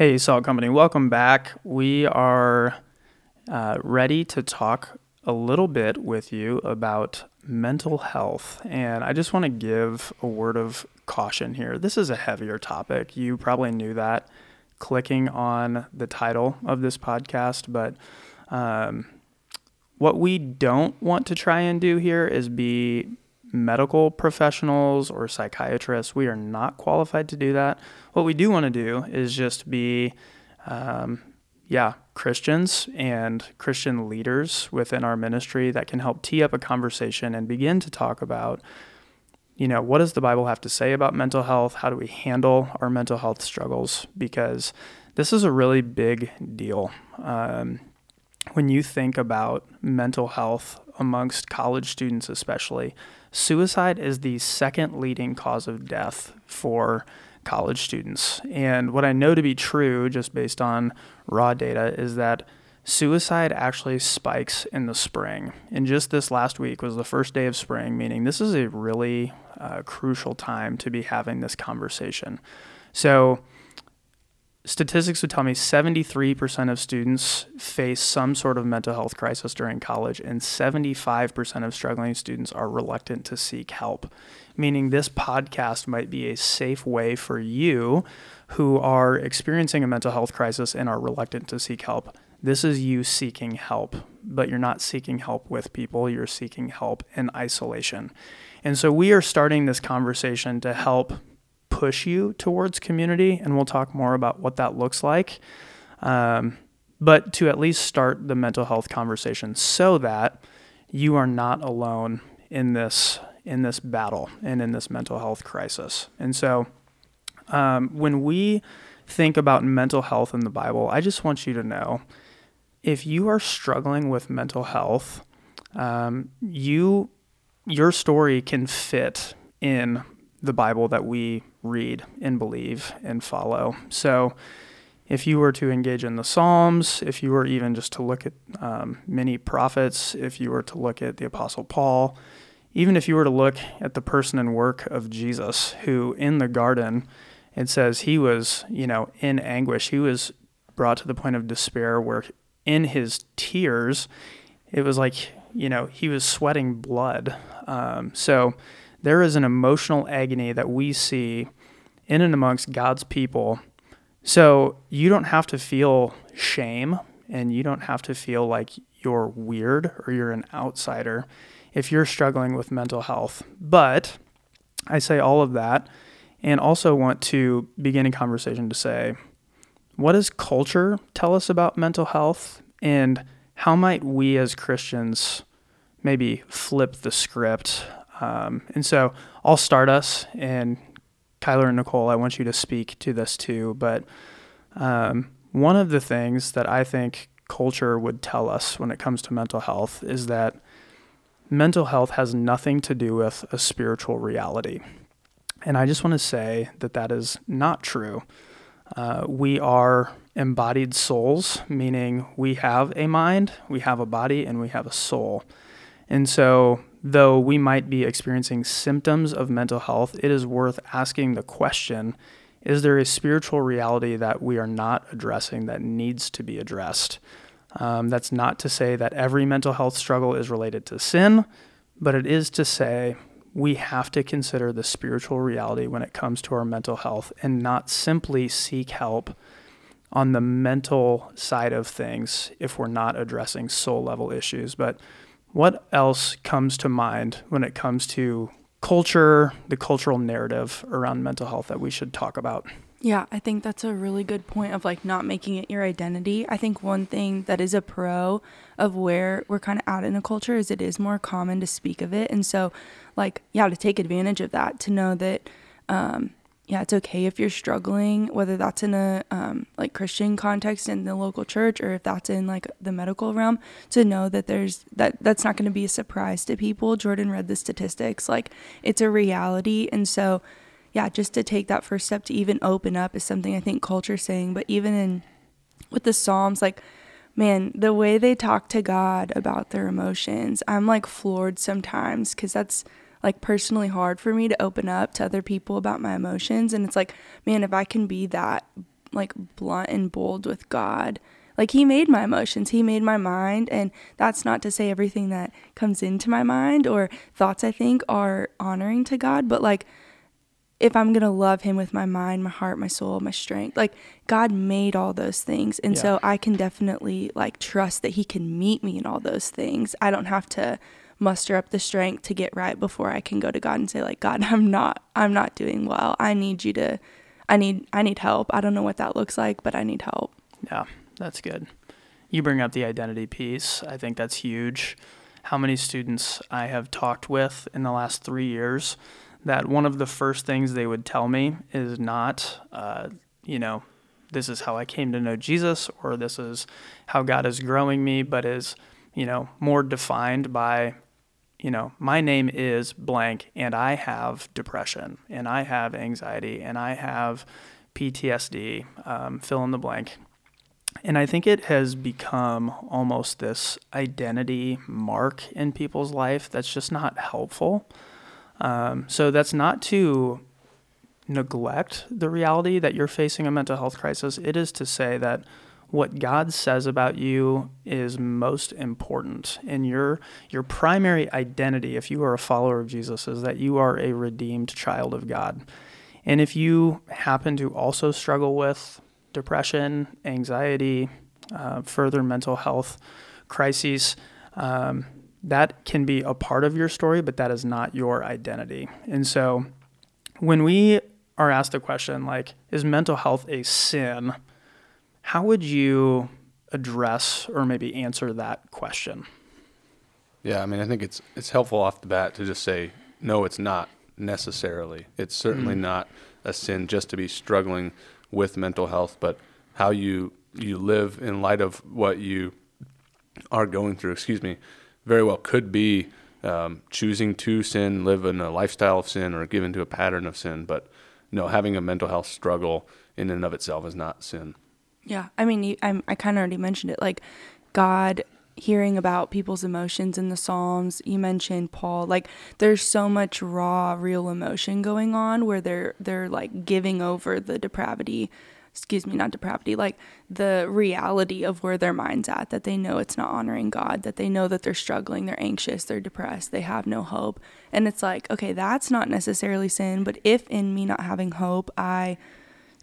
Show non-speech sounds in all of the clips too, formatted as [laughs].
Hey, Salt Company, welcome back. We are uh, ready to talk a little bit with you about mental health. And I just want to give a word of caution here. This is a heavier topic. You probably knew that clicking on the title of this podcast, but um, what we don't want to try and do here is be medical professionals or psychiatrists. We are not qualified to do that. What we do want to do is just be, um, yeah, Christians and Christian leaders within our ministry that can help tee up a conversation and begin to talk about, you know, what does the Bible have to say about mental health? How do we handle our mental health struggles? Because this is a really big deal. Um, when you think about mental health amongst college students, especially, suicide is the second leading cause of death for college students. And what I know to be true, just based on raw data, is that suicide actually spikes in the spring. And just this last week was the first day of spring, meaning this is a really uh, crucial time to be having this conversation. So, statistics would tell me 73% of students face some sort of mental health crisis during college, and 75% of struggling students are reluctant to seek help. Meaning, this podcast might be a safe way for you who are experiencing a mental health crisis and are reluctant to seek help. This is you seeking help, but you're not seeking help with people, you're seeking help in isolation. And so, we are starting this conversation to help push you towards community, and we'll talk more about what that looks like. Um, but to at least start the mental health conversation so that you are not alone in this in this battle and in this mental health crisis. And so, um, when we think about mental health in the Bible, I just want you to know if you are struggling with mental health, um, you your story can fit in the Bible that we read and believe and follow. So, if you were to engage in the Psalms, if you were even just to look at um, many prophets, if you were to look at the Apostle Paul, even if you were to look at the person and work of Jesus, who in the garden, it says he was, you know, in anguish. He was brought to the point of despair where in his tears, it was like, you know, he was sweating blood. Um, so, there is an emotional agony that we see in and amongst God's people. So you don't have to feel shame and you don't have to feel like you're weird or you're an outsider if you're struggling with mental health. But I say all of that and also want to begin a conversation to say, what does culture tell us about mental health? And how might we as Christians maybe flip the script um, and so I'll start us, and Kyler and Nicole, I want you to speak to this too. But um, one of the things that I think culture would tell us when it comes to mental health is that mental health has nothing to do with a spiritual reality. And I just want to say that that is not true. Uh, we are embodied souls, meaning we have a mind, we have a body, and we have a soul. And so though we might be experiencing symptoms of mental health, it is worth asking the question is there a spiritual reality that we are not addressing that needs to be addressed? Um, that's not to say that every mental health struggle is related to sin, but it is to say we have to consider the spiritual reality when it comes to our mental health and not simply seek help on the mental side of things if we're not addressing soul level issues. But what else comes to mind when it comes to culture, the cultural narrative around mental health that we should talk about? Yeah, I think that's a really good point of like not making it your identity. I think one thing that is a pro of where we're kind of at in a culture is it is more common to speak of it. And so, like, yeah, to take advantage of that, to know that um, yeah, it's okay if you're struggling, whether that's in a um, like Christian context in the local church or if that's in like the medical realm, to know that there's that that's not going to be a surprise to people. Jordan read the statistics, like it's a reality, and so yeah, just to take that first step to even open up is something I think culture's saying. But even in with the Psalms, like man, the way they talk to God about their emotions, I'm like floored sometimes because that's like personally hard for me to open up to other people about my emotions and it's like man if i can be that like blunt and bold with God. Like he made my emotions, he made my mind, and that's not to say everything that comes into my mind or thoughts I think are honoring to God, but like if I'm going to love him with my mind, my heart, my soul, my strength, like God made all those things. And yeah. so I can definitely like trust that he can meet me in all those things. I don't have to muster up the strength to get right before I can go to God and say like, God, I'm not I'm not doing well. I need you to I need I need help. I don't know what that looks like, but I need help. Yeah, that's good. You bring up the identity piece. I think that's huge. How many students I have talked with in the last 3 years that one of the first things they would tell me is not, uh, you know, this is how I came to know Jesus or this is how God is growing me, but is, you know, more defined by, you know, my name is blank and I have depression and I have anxiety and I have PTSD, um, fill in the blank. And I think it has become almost this identity mark in people's life that's just not helpful. Um, so that's not to neglect the reality that you're facing a mental health crisis. It is to say that what God says about you is most important. And your your primary identity, if you are a follower of Jesus, is that you are a redeemed child of God. And if you happen to also struggle with depression, anxiety, uh, further mental health crises, um, that can be a part of your story, but that is not your identity. And so when we are asked the question, like, is mental health a sin? How would you address or maybe answer that question? Yeah, I mean, I think it's it's helpful off the bat to just say no, it's not necessarily. It's certainly mm-hmm. not a sin just to be struggling with mental health, but how you you live in light of what you are going through. Excuse me very well could be um, choosing to sin, live in a lifestyle of sin, or give into a pattern of sin. But no, having a mental health struggle in and of itself is not sin. Yeah, I mean, you, I'm, I kind of already mentioned it. Like God hearing about people's emotions in the Psalms. You mentioned Paul. Like there's so much raw, real emotion going on where they're they're like giving over the depravity excuse me, not depravity, like the reality of where their mind's at, that they know it's not honoring God, that they know that they're struggling, they're anxious, they're depressed, they have no hope. And it's like, okay, that's not necessarily sin, but if in me not having hope, I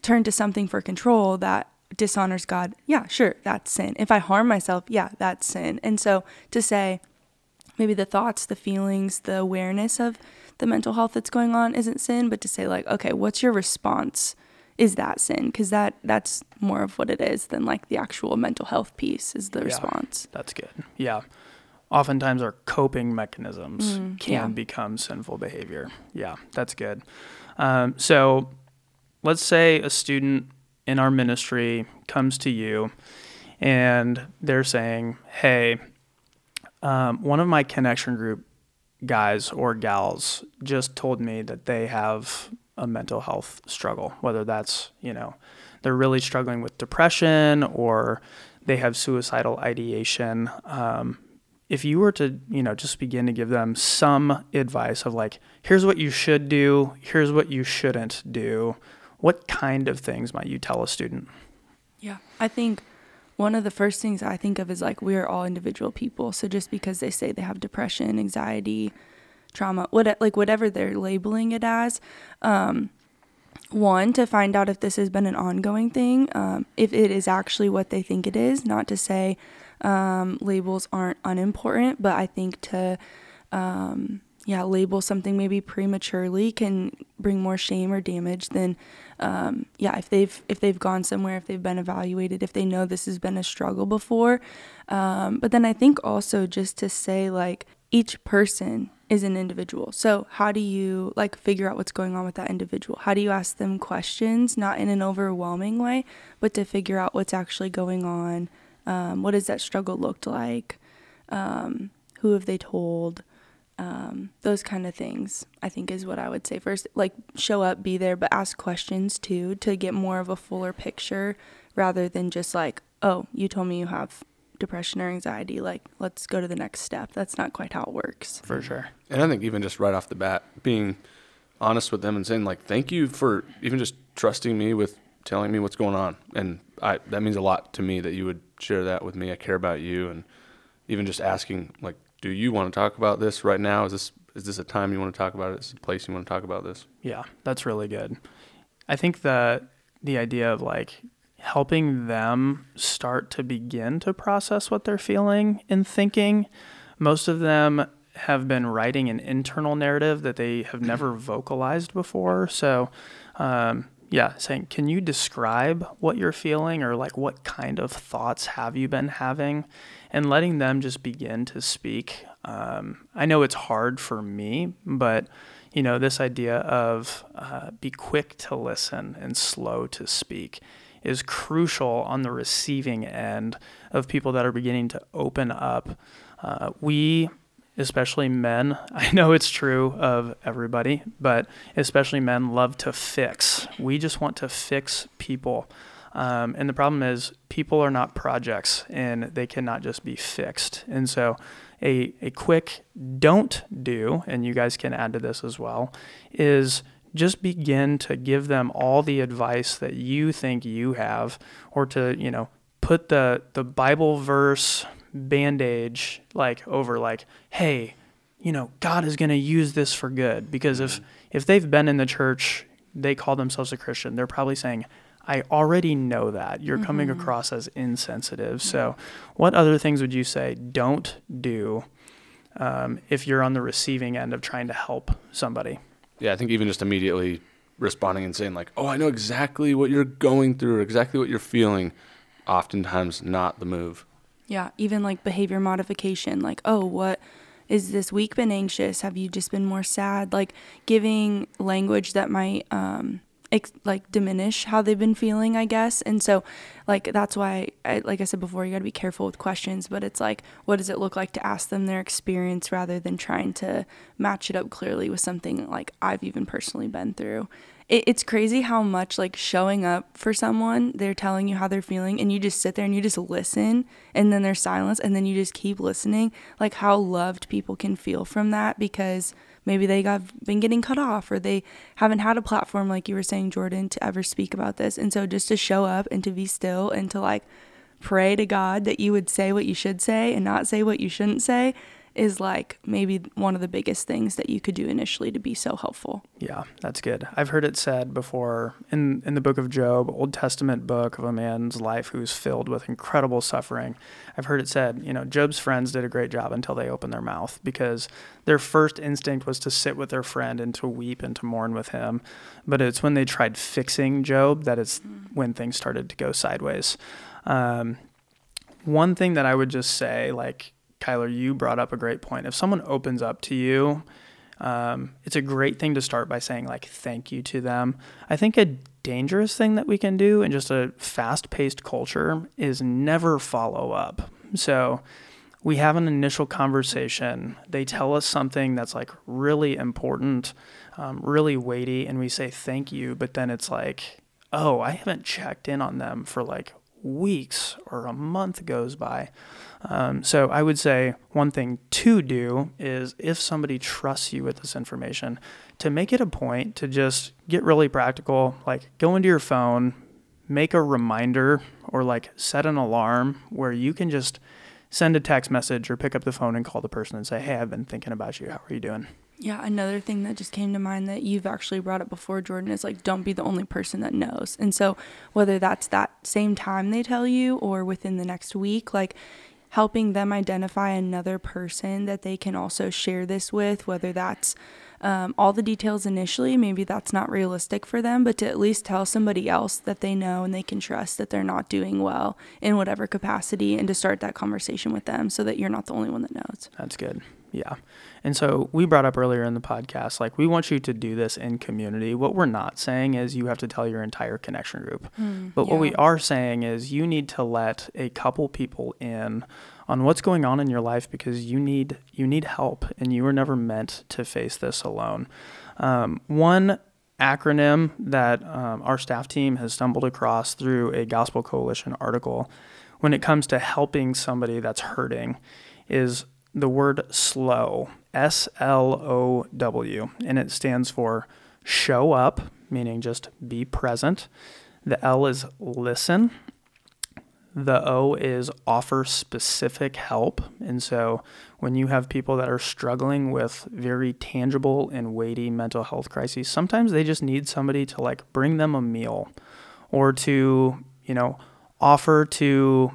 turn to something for control that dishonors God, yeah, sure, that's sin. If I harm myself, yeah, that's sin. And so to say, maybe the thoughts, the feelings, the awareness of the mental health that's going on isn't sin, but to say, like, okay, what's your response? is that sin because that that's more of what it is than like the actual mental health piece is the yeah, response that's good yeah oftentimes our coping mechanisms mm, can yeah. become sinful behavior yeah that's good um, so let's say a student in our ministry comes to you and they're saying hey um, one of my connection group guys or gals just told me that they have a mental health struggle, whether that's, you know, they're really struggling with depression or they have suicidal ideation. Um, if you were to, you know, just begin to give them some advice of like, here's what you should do, here's what you shouldn't do, what kind of things might you tell a student? Yeah, I think one of the first things I think of is like we are all individual people. So just because they say they have depression, anxiety, trauma, what like whatever they're labeling it as. Um, one to find out if this has been an ongoing thing, um, if it is actually what they think it is. Not to say um, labels aren't unimportant, but I think to um, yeah label something maybe prematurely can bring more shame or damage than um, yeah if they've if they've gone somewhere if they've been evaluated if they know this has been a struggle before um, but then i think also just to say like each person is an individual. So, how do you like figure out what's going on with that individual? How do you ask them questions, not in an overwhelming way, but to figure out what's actually going on? Um, what does that struggle looked like? Um, who have they told? Um, those kind of things, I think, is what I would say first. Like, show up, be there, but ask questions too to get more of a fuller picture rather than just like, oh, you told me you have depression or anxiety, like let's go to the next step. That's not quite how it works. For sure. And I think even just right off the bat, being honest with them and saying like, thank you for even just trusting me with telling me what's going on, and I that means a lot to me that you would share that with me. I care about you, and even just asking like, do you want to talk about this right now? Is this is this a time you want to talk about it? Is this a place you want to talk about this? Yeah, that's really good. I think that the idea of like helping them start to begin to process what they're feeling and thinking. Most of them have been writing an internal narrative that they have never vocalized before. So, um, yeah, saying, can you describe what you're feeling or like what kind of thoughts have you been having? And letting them just begin to speak. Um, I know it's hard for me, but you know, this idea of uh, be quick to listen and slow to speak is crucial on the receiving end of people that are beginning to open up. Uh, we especially men, [laughs] I know it's true of everybody, but especially men love to fix. We just want to fix people. Um, and the problem is, people are not projects and they cannot just be fixed. And so, a, a quick don't do, and you guys can add to this as well, is just begin to give them all the advice that you think you have, or to, you know, put the, the Bible verse bandage like over like hey you know god is going to use this for good. Because if if they've been in the church they call themselves a christian they're probably saying i already know that. You're mm-hmm. coming across as insensitive. So what other things would you say don't do um, if you're on the receiving end of trying to help somebody? Yeah i think even just immediately responding and saying like oh i know exactly what you're going through exactly what you're feeling oftentimes not the move yeah, even like behavior modification, like, oh, what is this week been anxious? Have you just been more sad? Like giving language that might um ex- like diminish how they've been feeling, I guess. And so like that's why I, like I said before, you got to be careful with questions, but it's like what does it look like to ask them their experience rather than trying to match it up clearly with something like I've even personally been through it, it's crazy how much like showing up for someone, they're telling you how they're feeling, and you just sit there and you just listen, and then there's silence, and then you just keep listening. Like how loved people can feel from that because maybe they got been getting cut off or they haven't had a platform like you were saying jordan to ever speak about this and so just to show up and to be still and to like pray to god that you would say what you should say and not say what you shouldn't say is like maybe one of the biggest things that you could do initially to be so helpful. Yeah, that's good. I've heard it said before in in the book of Job, Old Testament book of a man's life who's filled with incredible suffering. I've heard it said, you know, Job's friends did a great job until they opened their mouth because their first instinct was to sit with their friend and to weep and to mourn with him. But it's when they tried fixing Job that it's mm. when things started to go sideways. Um, one thing that I would just say, like Kyler, you brought up a great point. If someone opens up to you, um, it's a great thing to start by saying like thank you to them. I think a dangerous thing that we can do in just a fast-paced culture is never follow up. So we have an initial conversation. They tell us something that's like really important, um, really weighty, and we say thank you. But then it's like, oh, I haven't checked in on them for like weeks or a month goes by. Um, so I would say one thing to do is if somebody trusts you with this information, to make it a point to just get really practical, like go into your phone, make a reminder, or like set an alarm where you can just send a text message or pick up the phone and call the person and say, Hey, I've been thinking about you. How are you doing? Yeah, another thing that just came to mind that you've actually brought up before, Jordan, is like don't be the only person that knows. And so, whether that's that same time they tell you or within the next week, like helping them identify another person that they can also share this with, whether that's um, all the details initially, maybe that's not realistic for them, but to at least tell somebody else that they know and they can trust that they're not doing well in whatever capacity and to start that conversation with them so that you're not the only one that knows. That's good. Yeah. And so we brought up earlier in the podcast, like we want you to do this in community. What we're not saying is you have to tell your entire connection group. Mm, but yeah. what we are saying is you need to let a couple people in on what's going on in your life because you need you need help and you were never meant to face this alone. Um, one acronym that um, our staff team has stumbled across through a Gospel Coalition article when it comes to helping somebody that's hurting is the word slow, S L O W, and it stands for show up, meaning just be present. The L is listen. The O is offer specific help. And so when you have people that are struggling with very tangible and weighty mental health crises, sometimes they just need somebody to like bring them a meal or to, you know, offer to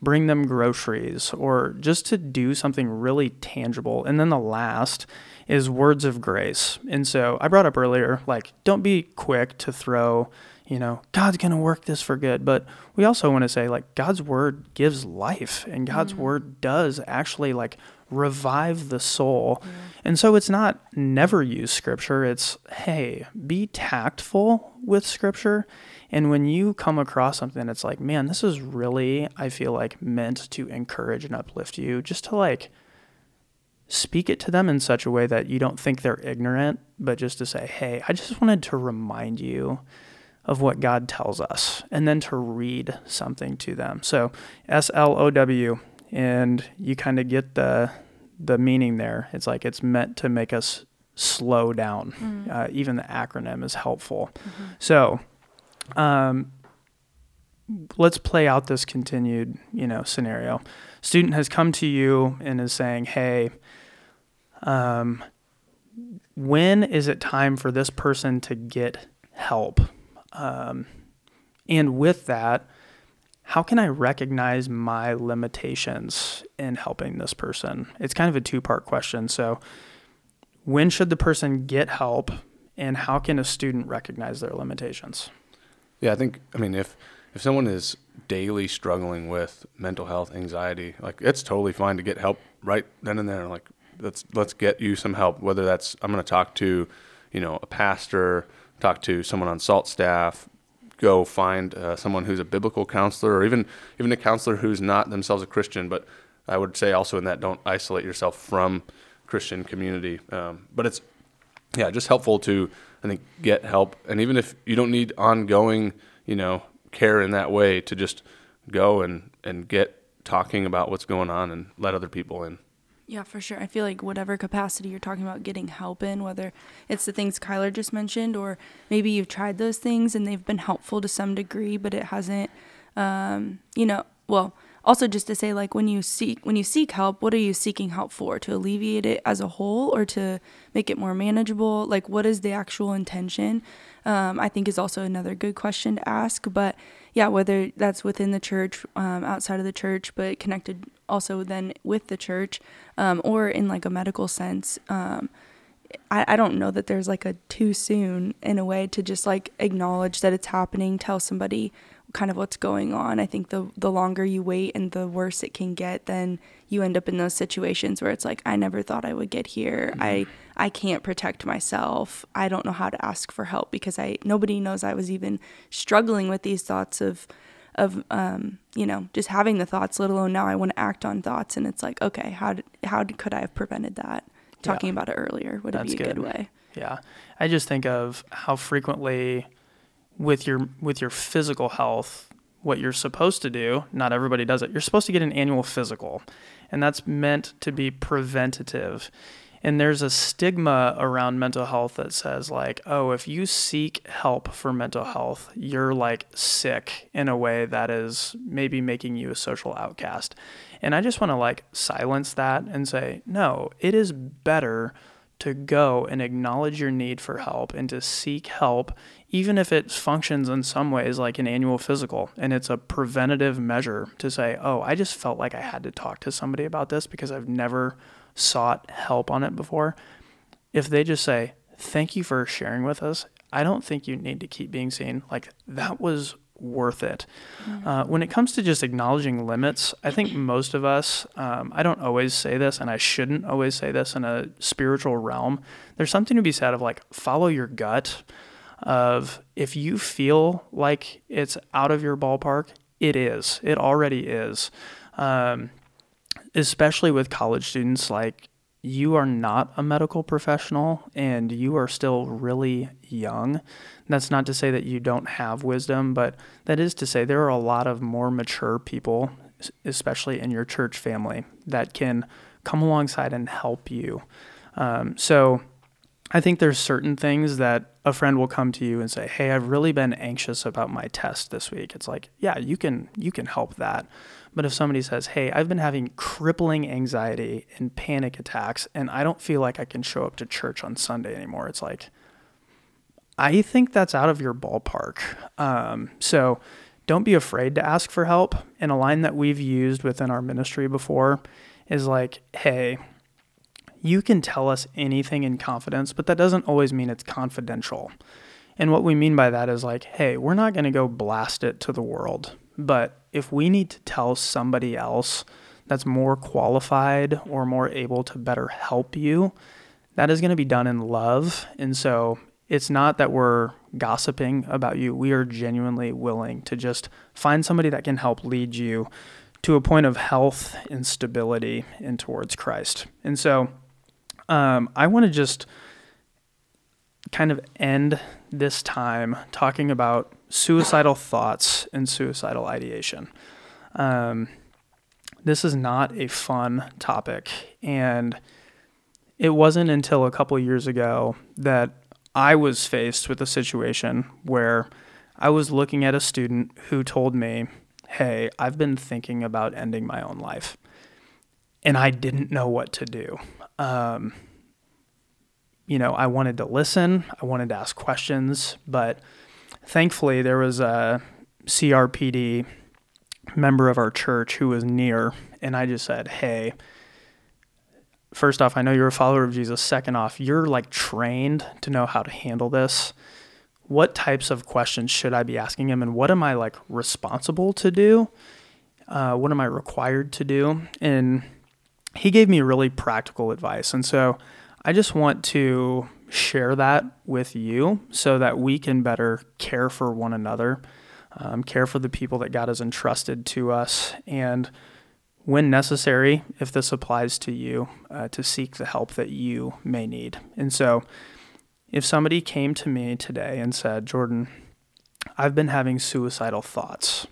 bring them groceries or just to do something really tangible. And then the last is words of grace. And so I brought up earlier, like, don't be quick to throw you know, God's going to work this for good. But we also want to say, like, God's word gives life, and God's mm. word does actually, like, revive the soul. And so it's not never use scripture, it's, hey, be tactful with scripture. And when you come across something that's like, man, this is really, I feel like, meant to encourage and uplift you, just to, like, speak it to them in such a way that you don't think they're ignorant, but just to say, hey, I just wanted to remind you of what God tells us and then to read something to them. So S L O W and you kind of get the the meaning there. It's like it's meant to make us slow down. Mm-hmm. Uh, even the acronym is helpful. Mm-hmm. So um, let's play out this continued, you know, scenario. Student has come to you and is saying, "Hey, um, when is it time for this person to get help?" Um, and with that, how can I recognize my limitations in helping this person? It's kind of a two part question. So, when should the person get help, and how can a student recognize their limitations? Yeah, I think, I mean, if, if someone is daily struggling with mental health, anxiety, like it's totally fine to get help right then and there. Like, let's, let's get you some help, whether that's, I'm going to talk to, you know, a pastor, talk to someone on SALT staff, go find uh, someone who's a biblical counselor, or even even a counselor who's not themselves a Christian. But I would say also in that, don't isolate yourself from Christian community. Um, but it's yeah, just helpful to I think get help, and even if you don't need ongoing, you know, care in that way, to just go and and get talking about what's going on and let other people in. Yeah, for sure. I feel like whatever capacity you're talking about getting help in, whether it's the things Kyler just mentioned, or maybe you've tried those things and they've been helpful to some degree, but it hasn't, um, you know, well, also just to say like when you seek when you seek help what are you seeking help for? To alleviate it as a whole or to make it more manageable? Like what is the actual intention? Um, i think is also another good question to ask but yeah whether that's within the church um, outside of the church but connected also then with the church um, or in like a medical sense um, I, I don't know that there's like a too soon in a way to just like acknowledge that it's happening tell somebody kind of what's going on. I think the the longer you wait and the worse it can get, then you end up in those situations where it's like I never thought I would get here. Mm-hmm. I I can't protect myself. I don't know how to ask for help because I nobody knows I was even struggling with these thoughts of of um, you know just having the thoughts let alone now I want to act on thoughts and it's like okay how did, how could I have prevented that talking yeah. about it earlier would it be a good. good way yeah I just think of how frequently with your with your physical health what you're supposed to do not everybody does it you're supposed to get an annual physical and that's meant to be preventative. And there's a stigma around mental health that says like oh if you seek help for mental health you're like sick in a way that is maybe making you a social outcast. And i just want to like silence that and say no it is better to go and acknowledge your need for help and to seek help, even if it functions in some ways like an annual physical and it's a preventative measure to say, oh, I just felt like I had to talk to somebody about this because I've never sought help on it before. If they just say, thank you for sharing with us, I don't think you need to keep being seen. Like that was worth it. Mm-hmm. Uh, when it comes to just acknowledging limits, I think most of us, um, I don't always say this, and I shouldn't always say this in a spiritual realm. There's something to be said of like, follow your gut. Of if you feel like it's out of your ballpark, it is. It already is. Um, especially with college students, like you are not a medical professional and you are still really young. That's not to say that you don't have wisdom, but that is to say there are a lot of more mature people, especially in your church family, that can come alongside and help you. Um, so I think there's certain things that a friend will come to you and say, "Hey, I've really been anxious about my test this week." It's like, yeah, you can you can help that. But if somebody says, "Hey, I've been having crippling anxiety and panic attacks and I don't feel like I can show up to church on Sunday anymore." It's like I think that's out of your ballpark. Um, so don't be afraid to ask for help. And a line that we've used within our ministry before is like, hey, you can tell us anything in confidence, but that doesn't always mean it's confidential. And what we mean by that is like, hey, we're not going to go blast it to the world. But if we need to tell somebody else that's more qualified or more able to better help you, that is going to be done in love. And so it's not that we're gossiping about you. We are genuinely willing to just find somebody that can help lead you to a point of health and stability and towards Christ. And so um, I want to just kind of end this time talking about suicidal thoughts and suicidal ideation. Um, this is not a fun topic, and it wasn't until a couple years ago that I was faced with a situation where I was looking at a student who told me, Hey, I've been thinking about ending my own life. And I didn't know what to do. Um, you know, I wanted to listen, I wanted to ask questions, but thankfully there was a CRPD member of our church who was near, and I just said, Hey, first off, I know you're a follower of Jesus. Second off, you're like trained to know how to handle this. What types of questions should I be asking him, and what am I like responsible to do? Uh, what am I required to do? And he gave me really practical advice. And so I just want to share that with you so that we can better care for one another, um, care for the people that God has entrusted to us, and when necessary, if this applies to you, uh, to seek the help that you may need. And so, if somebody came to me today and said, Jordan, I've been having suicidal thoughts,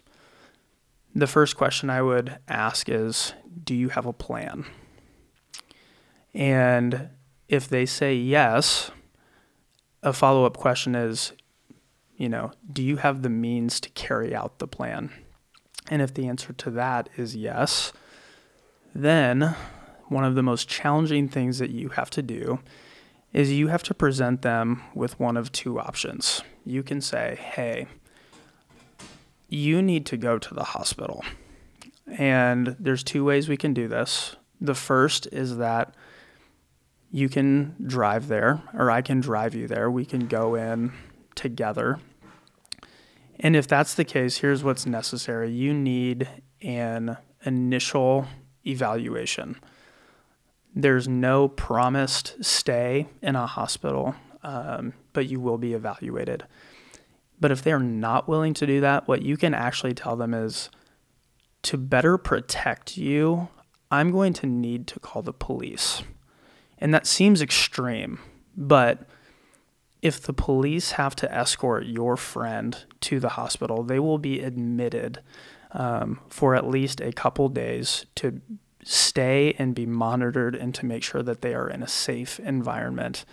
the first question I would ask is, Do you have a plan? And if they say yes, a follow up question is, you know, do you have the means to carry out the plan? And if the answer to that is yes, then one of the most challenging things that you have to do is you have to present them with one of two options. You can say, hey, you need to go to the hospital. And there's two ways we can do this. The first is that you can drive there, or I can drive you there. We can go in together. And if that's the case, here's what's necessary you need an initial evaluation. There's no promised stay in a hospital, um, but you will be evaluated. But if they're not willing to do that, what you can actually tell them is to better protect you, I'm going to need to call the police. And that seems extreme, but if the police have to escort your friend to the hospital, they will be admitted um, for at least a couple days to stay and be monitored and to make sure that they are in a safe environment.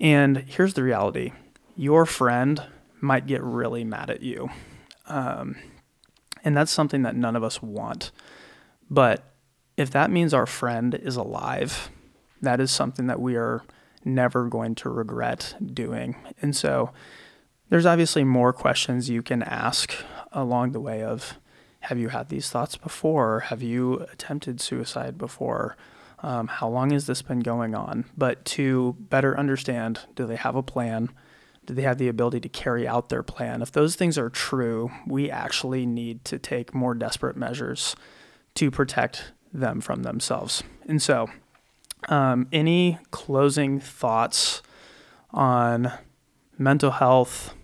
And here's the reality your friend might get really mad at you. Um, and that's something that none of us want. But if that means our friend is alive, that is something that we are never going to regret doing. And so there's obviously more questions you can ask along the way of have you had these thoughts before? Have you attempted suicide before? Um, how long has this been going on? But to better understand, do they have a plan? Do they have the ability to carry out their plan? If those things are true, we actually need to take more desperate measures to protect them from themselves. And so, um, any closing thoughts on mental health,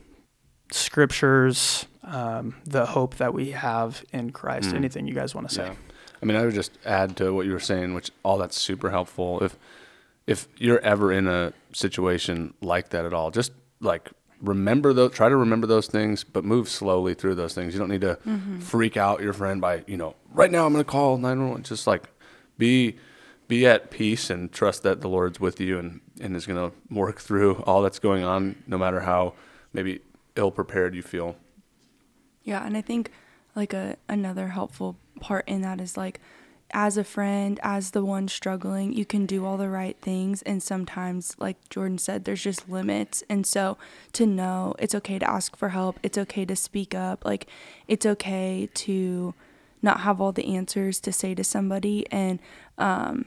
scriptures, um, the hope that we have in Christ. Mm. Anything you guys want to say? Yeah. I mean, I would just add to what you were saying, which all that's super helpful. If if you're ever in a situation like that at all, just like remember those, try to remember those things, but move slowly through those things. You don't need to mm-hmm. freak out your friend by, you know, right now I'm going to call 911. Just like be be at peace and trust that the Lord's with you and, and is going to work through all that's going on, no matter how maybe ill prepared you feel. Yeah, and I think like a another helpful part in that is like as a friend, as the one struggling, you can do all the right things. And sometimes, like Jordan said, there's just limits. And so to know it's okay to ask for help, it's okay to speak up, like it's okay to not have all the answers to say to somebody. And, um,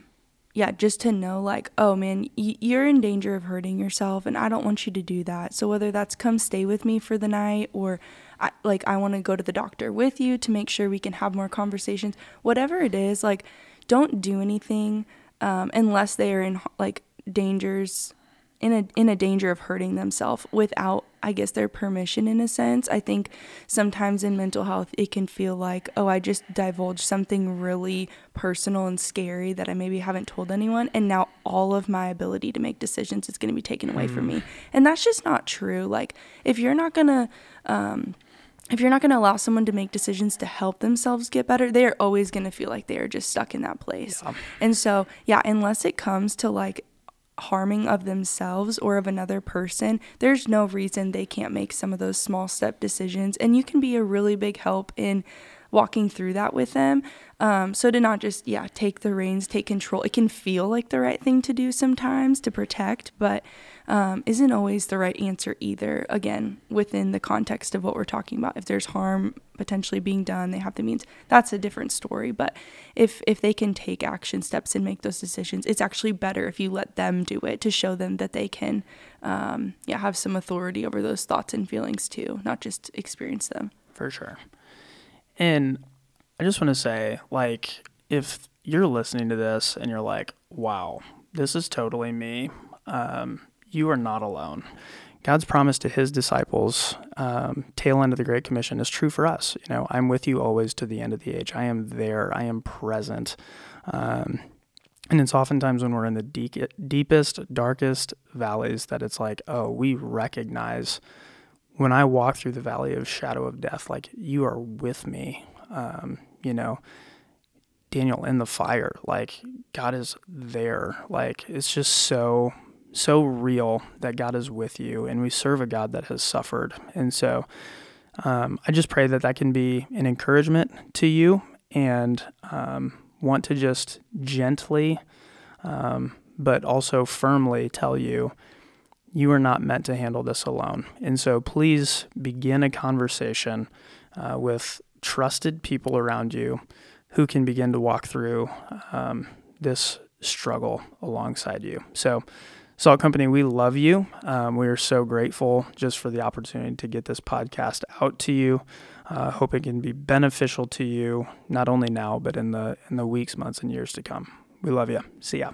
yeah, just to know, like, oh man, y- you're in danger of hurting yourself, and I don't want you to do that. So, whether that's come stay with me for the night or I, like I want to go to the doctor with you to make sure we can have more conversations. Whatever it is, like don't do anything um, unless they are in like dangers in a in a danger of hurting themselves without I guess their permission in a sense. I think sometimes in mental health it can feel like, oh, I just divulged something really personal and scary that I maybe haven't told anyone and now all of my ability to make decisions is going to be taken away mm. from me. Mm. And that's just not true. Like if you're not going to um, if you're not going to allow someone to make decisions to help themselves get better, they are always going to feel like they are just stuck in that place. Yeah. And so, yeah, unless it comes to like harming of themselves or of another person, there's no reason they can't make some of those small step decisions. And you can be a really big help in walking through that with them. Um, so to not just, yeah, take the reins, take control. It can feel like the right thing to do sometimes to protect, but um, isn't always the right answer either. Again, within the context of what we're talking about, if there's harm potentially being done, they have the means. That's a different story. But if if they can take action steps and make those decisions, it's actually better if you let them do it to show them that they can, um, yeah, have some authority over those thoughts and feelings too, not just experience them. For sure. And I just want to say, like, if you're listening to this and you're like, wow, this is totally me. Um, you are not alone. God's promise to his disciples, um, tail end of the Great Commission, is true for us. You know, I'm with you always to the end of the age. I am there. I am present. Um, and it's oftentimes when we're in the deep, deepest, darkest valleys that it's like, oh, we recognize when I walk through the valley of shadow of death, like you are with me. Um, you know, Daniel in the fire, like God is there. Like it's just so so real that God is with you, and we serve a God that has suffered. And so um, I just pray that that can be an encouragement to you and um, want to just gently, um, but also firmly tell you you are not meant to handle this alone. And so please begin a conversation uh, with trusted people around you who can begin to walk through um, this struggle alongside you. So, Salt Company, we love you. Um, we are so grateful just for the opportunity to get this podcast out to you. Uh, hope it can be beneficial to you, not only now, but in the in the weeks, months, and years to come. We love you. See ya.